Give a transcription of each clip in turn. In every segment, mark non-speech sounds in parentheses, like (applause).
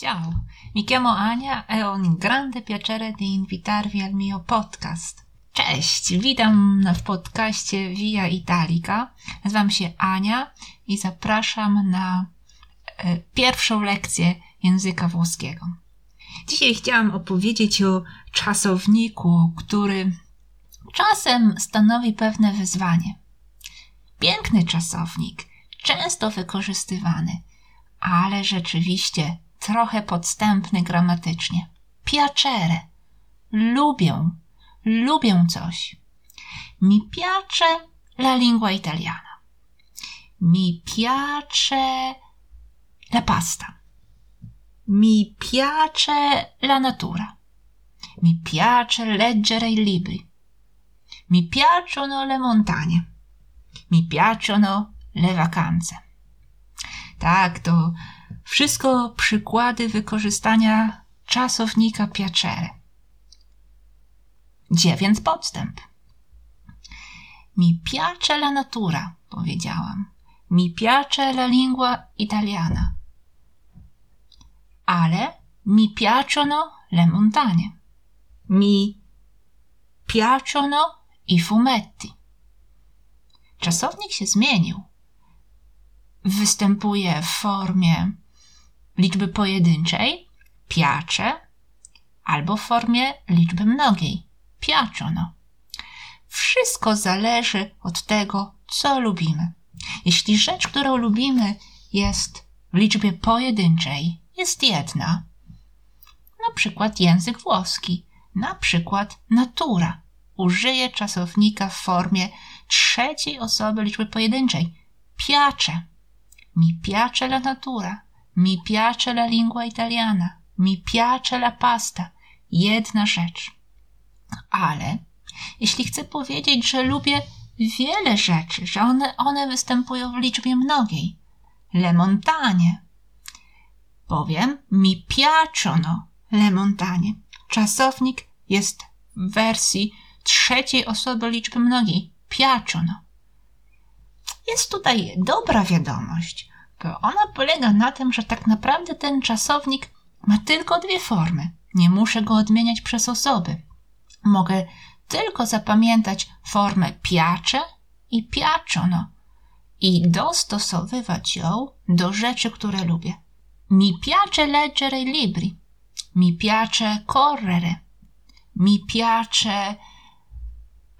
Ciao, mi chiamo Ania e ho un grande piacere di invitarvi al mio podcast. Cześć, witam w podcaście Via Italica. Nazywam się Ania i zapraszam na e, pierwszą lekcję języka włoskiego. Dzisiaj chciałam opowiedzieć o czasowniku, który czasem stanowi pewne wyzwanie. Piękny czasownik, często wykorzystywany, ale rzeczywiście trochę podstępny gramatycznie. Piacere. Lubię. Lubię coś. Mi piace la lingua italiana. Mi piace la pasta. Mi piace la natura. Mi piace leggere i libri. Mi piacciono le montagne. Mi piacciono le vacanze. Tak, to wszystko przykłady wykorzystania czasownika piacere. Gdzie więc podstęp? Mi piace la natura, powiedziałam. Mi piace la lingua italiana. Ale mi piacciono le montagne. Mi piacciono i fumetti. Czasownik się zmienił. Występuje w formie liczby pojedynczej piacze albo w formie liczby mnogiej piacciono. Wszystko zależy od tego, co lubimy. Jeśli rzecz, którą lubimy, jest w liczbie pojedynczej, jest jedna, na przykład język włoski, na przykład natura, użyje czasownika w formie trzeciej osoby liczby pojedynczej. Piace. Mi piace la natura. Mi piace la lingua italiana. Mi piace la pasta. Jedna rzecz. Ale jeśli chcę powiedzieć, że lubię wiele rzeczy, że one, one występują w liczbie mnogiej, le montagne, powiem mi piacciono le montagne. Czasownik jest w wersji trzeciej osoby liczby mnogiej. Piacciono. Jest tutaj dobra wiadomość, ona polega na tym, że tak naprawdę ten czasownik ma tylko dwie formy. Nie muszę go odmieniać przez osoby. Mogę tylko zapamiętać formę piacze i piacciono i dostosowywać ją do rzeczy, które lubię. Mi piace leggere i libri. Mi piace correre. Mi piace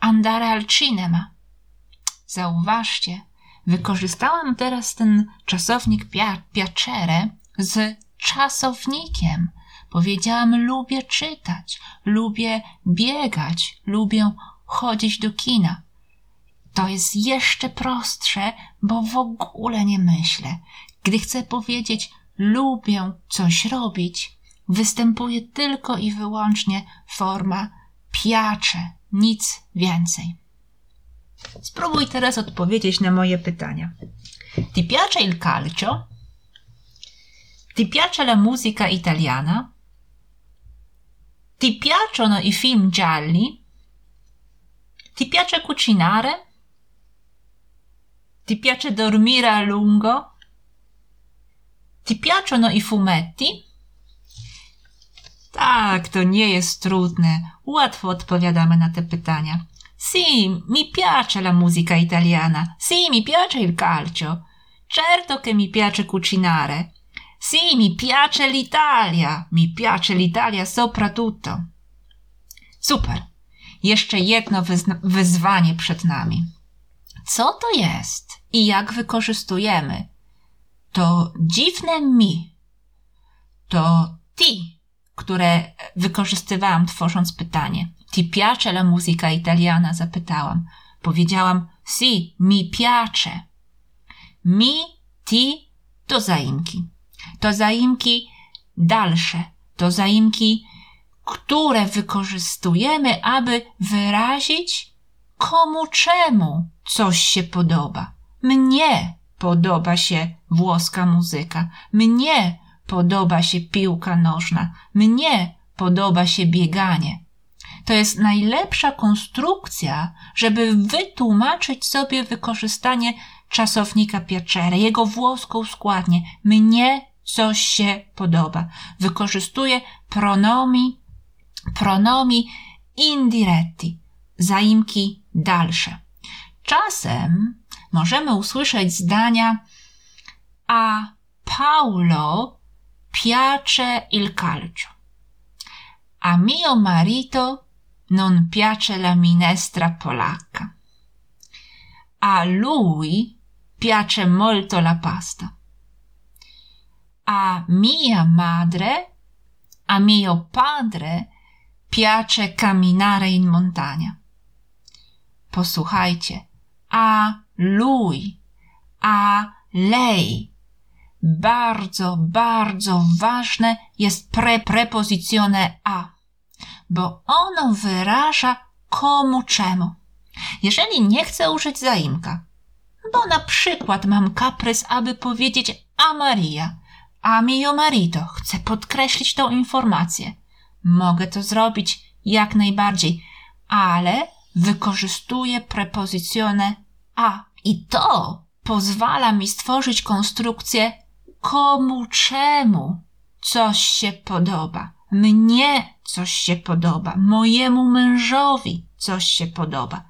andare al cinema. Zauważcie, wykorzystałam teraz ten czasownik pia piacere z czasownikiem. Powiedziałam, lubię czytać, lubię biegać, lubię chodzić do kina. To jest jeszcze prostsze, bo w ogóle nie myślę. Gdy chcę powiedzieć, lubię coś robić, występuje tylko i wyłącznie forma piacze, nic więcej. Spróbuj teraz odpowiedzieć na moje pytania. Ti piace il calcio? Ti piace la musica italiana? Ti piacciono i film gialli? Ti piace cucinare? Ti piace dormire a lungo? Ti piacciono i fumetti? Tak, to nie jest trudne. Łatwo odpowiadamy na te pytania. Sì, mi piace la musica italiana. Sì, mi piace il calcio. Certo che mi piace cucinare. Sì, mi piace l'Italia. Mi piace l'Italia soprattutto. Super. Jeszcze jedno wyzwanie przed nami. Co to jest i jak wykorzystujemy? To dziwne mi. To ti które wykorzystywałam tworząc pytanie. Ti piace la musica italiana? Zapytałam. Powiedziałam si, mi piace. Mi, ti to zaimki. To zaimki dalsze. To zaimki, które wykorzystujemy, aby wyrazić komu czemu coś się podoba. Mnie podoba się włoska muzyka. Mnie podoba się piłka nożna, mnie podoba się bieganie. To jest najlepsza konstrukcja, żeby wytłumaczyć sobie wykorzystanie czasownika piacere, jego włoską składnię. Mnie coś się podoba. Wykorzystuje pronomi, pronomi indiretti, zaimki dalsze. Czasem możemy usłyszeć zdania a Paulo piace il calcio. A mio marito non piace la minestra polacca. A lui piace molto la pasta. A mia madre, a mio padre piace camminare in montagna. Posłuchajcie. A lui, a lei. Bardzo, bardzo ważne jest pre prepozycjone a, bo ono wyraża komu czemu. Jeżeli nie chcę użyć zaimka, bo na przykład mam kaprys, aby powiedzieć a Maria, a mio marito, chcę podkreślić tą informację. Mogę to zrobić jak najbardziej, ale wykorzystuję prepozycjonę a. I to pozwala mi stworzyć konstrukcję komu czemu coś się podoba. Mnie coś się podoba, mojemu mężowi coś się podoba.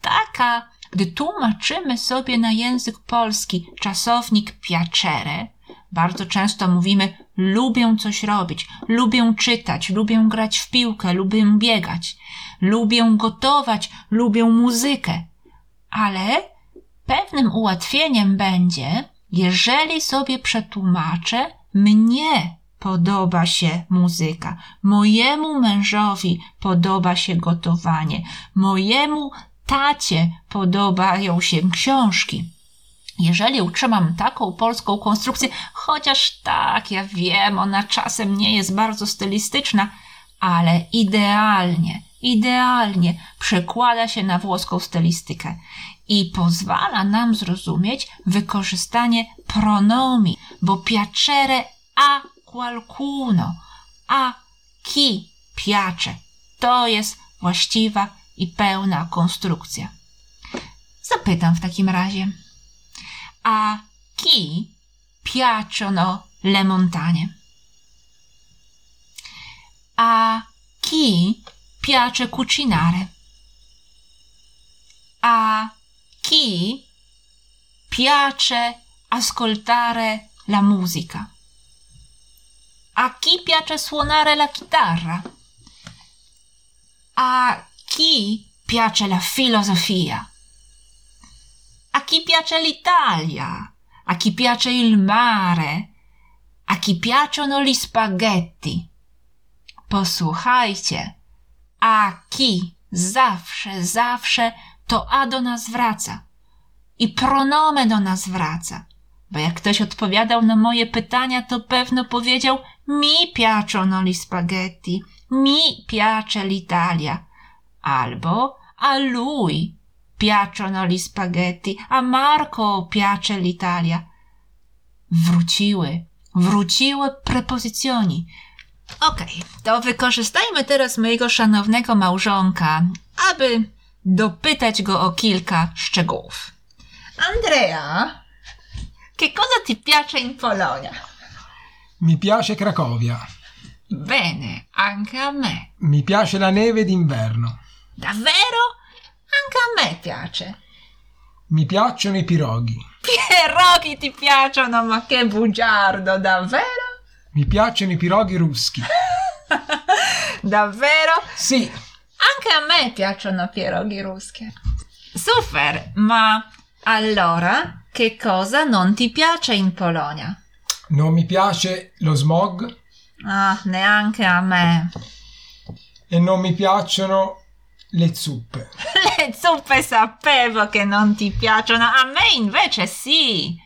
Taka, gdy tłumaczymy sobie na język polski czasownik piacere, bardzo często mówimy lubię coś robić, lubię czytać, lubię grać w piłkę, lubię biegać, lubię gotować, lubię muzykę. Ale pewnym ułatwieniem będzie, jeżeli sobie przetłumaczę mnie podoba się muzyka, mojemu mężowi podoba się gotowanie, mojemu tacie podobają się książki. Jeżeli utrzymam taką polską konstrukcję, chociaż tak, ja wiem, ona czasem nie jest bardzo stylistyczna, ale idealnie, idealnie przekłada się na włoską stylistykę i pozwala nam zrozumieć wykorzystanie pronomi, bo piacere a qualcuno, a chi piace. To jest właściwa i pełna konstrukcja. Zapytam w takim razie, a chi piacciono le montagne? A chi piace cucinare? A chi piace ascoltare la musica? A chi piace suonare la chitarra? A chi piace la filosofia? A chi piace l'Italia? A chi piace il mare? A chi piacciono gli spaghetti? Posłuchajcie. A chi zawsze, zawsze to a do nas wraca. I pronomen do nas wraca. Bo jak ktoś odpowiadał na moje pytania, to pewno powiedział mi piacciono gli spaghetti, mi piace l'Italia. Albo a lui piacciono gli spaghetti, a Marco piace l'Italia. Wróciły, wróciły prepozycjoni. Okej, okay, to wykorzystajmy teraz mojego szanownego małżonka, aby dopytać go o kilka szczegółów. Andrea, che cosa ti piace in Polonia? Mi piace Cracovia. Bene, anche a me. Mi piace la neve d'inverno. Davvero? Anche a me piace. Mi piacciono i piroghi. (laughs) Piroghi ti piacciono, ma che bugiardo, davvero? Mi piacciono i piroghi ruschi. (laughs) davvero? Sì. Anche a me piacciono piroghi ruschi. Super, ma allora che cosa non ti piace in Polonia? Non mi piace lo smog. Ah, neanche a me. E non mi piacciono le zuppe. (laughs) Le zuppe sapevo che non ti piacciono, a me invece sì.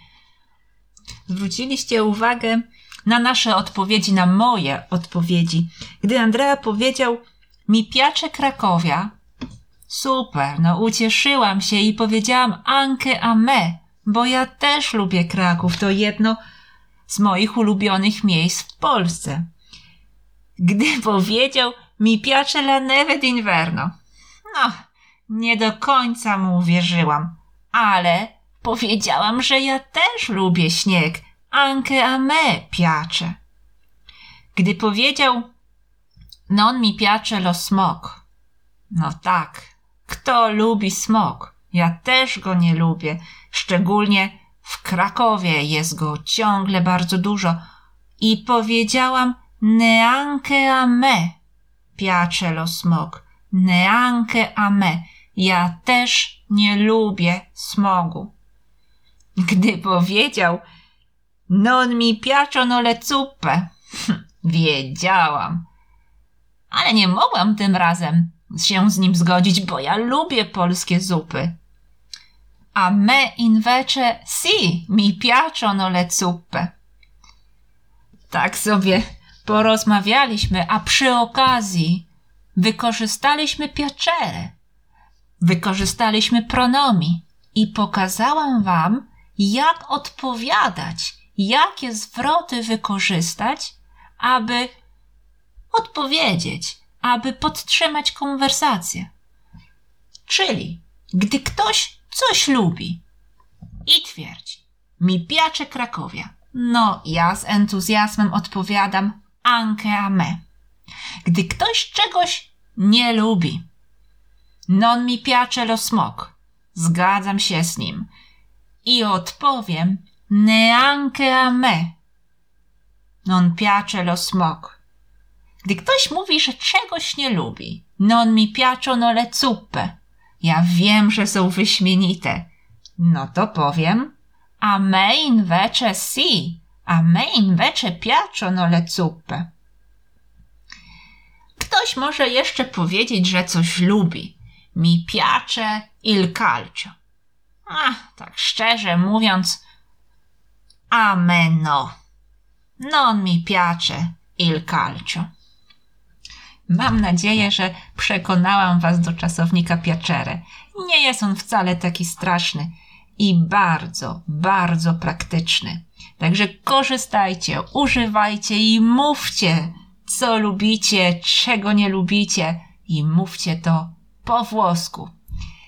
Zwróciliście uwagę na nasze odpowiedzi, na moje odpowiedzi. Gdy Andrea powiedział, mi piacze Krakowia, super, no ucieszyłam się i powiedziałam anke a me, bo ja też lubię Kraków, to jedno z moich ulubionych miejsc w Polsce. Gdy (laughs) powiedział, mi piace la neve d'inverno, no, nie do końca mu uwierzyłam, ale powiedziałam, że ja też lubię śnieg, anche a me piace. Gdy powiedział non mi piace lo smok. No tak, kto lubi smok? Ja też go nie lubię, szczególnie w Krakowie jest go ciągle bardzo dużo. I powiedziałam neanche a me piace lo smok. Neanche a me. Ja też nie lubię smogu. Gdy powiedział non mi piacciono le zuppe, (laughs) wiedziałam. Ale nie mogłam tym razem się z nim zgodzić, bo ja lubię polskie zupy. A me invece si mi piacciono le zuppe. Tak sobie porozmawialiśmy, a przy okazji wykorzystaliśmy piacerę, wykorzystaliśmy pronomi i pokazałam wam, jak odpowiadać, jakie zwroty wykorzystać, aby odpowiedzieć, aby podtrzymać konwersację. Czyli, gdy ktoś coś lubi. I twierdzi, mi piacze Krakowia, no ja z entuzjazmem odpowiadam anche a me. Gdy ktoś czegoś nie lubi, non mi piace lo smok, zgadzam się z nim. I odpowiem neanche a me, non piace lo smok. Gdy ktoś mówi, że czegoś nie lubi, non mi piacciono le zuppe, ja wiem, że są wyśmienite, no to powiem a me invece si, a me invece piacciono le zuppe. Ktoś może jeszcze powiedzieć, że coś lubi. Mi piace il calcio. A, tak szczerze mówiąc, a me no. Non mi piace il calcio. Mam nadzieję, że przekonałam Was do czasownika piacere. Nie jest on wcale taki straszny i bardzo, bardzo praktyczny. Także korzystajcie, używajcie i mówcie, co lubicie, czego nie lubicie i mówcie to po włosku.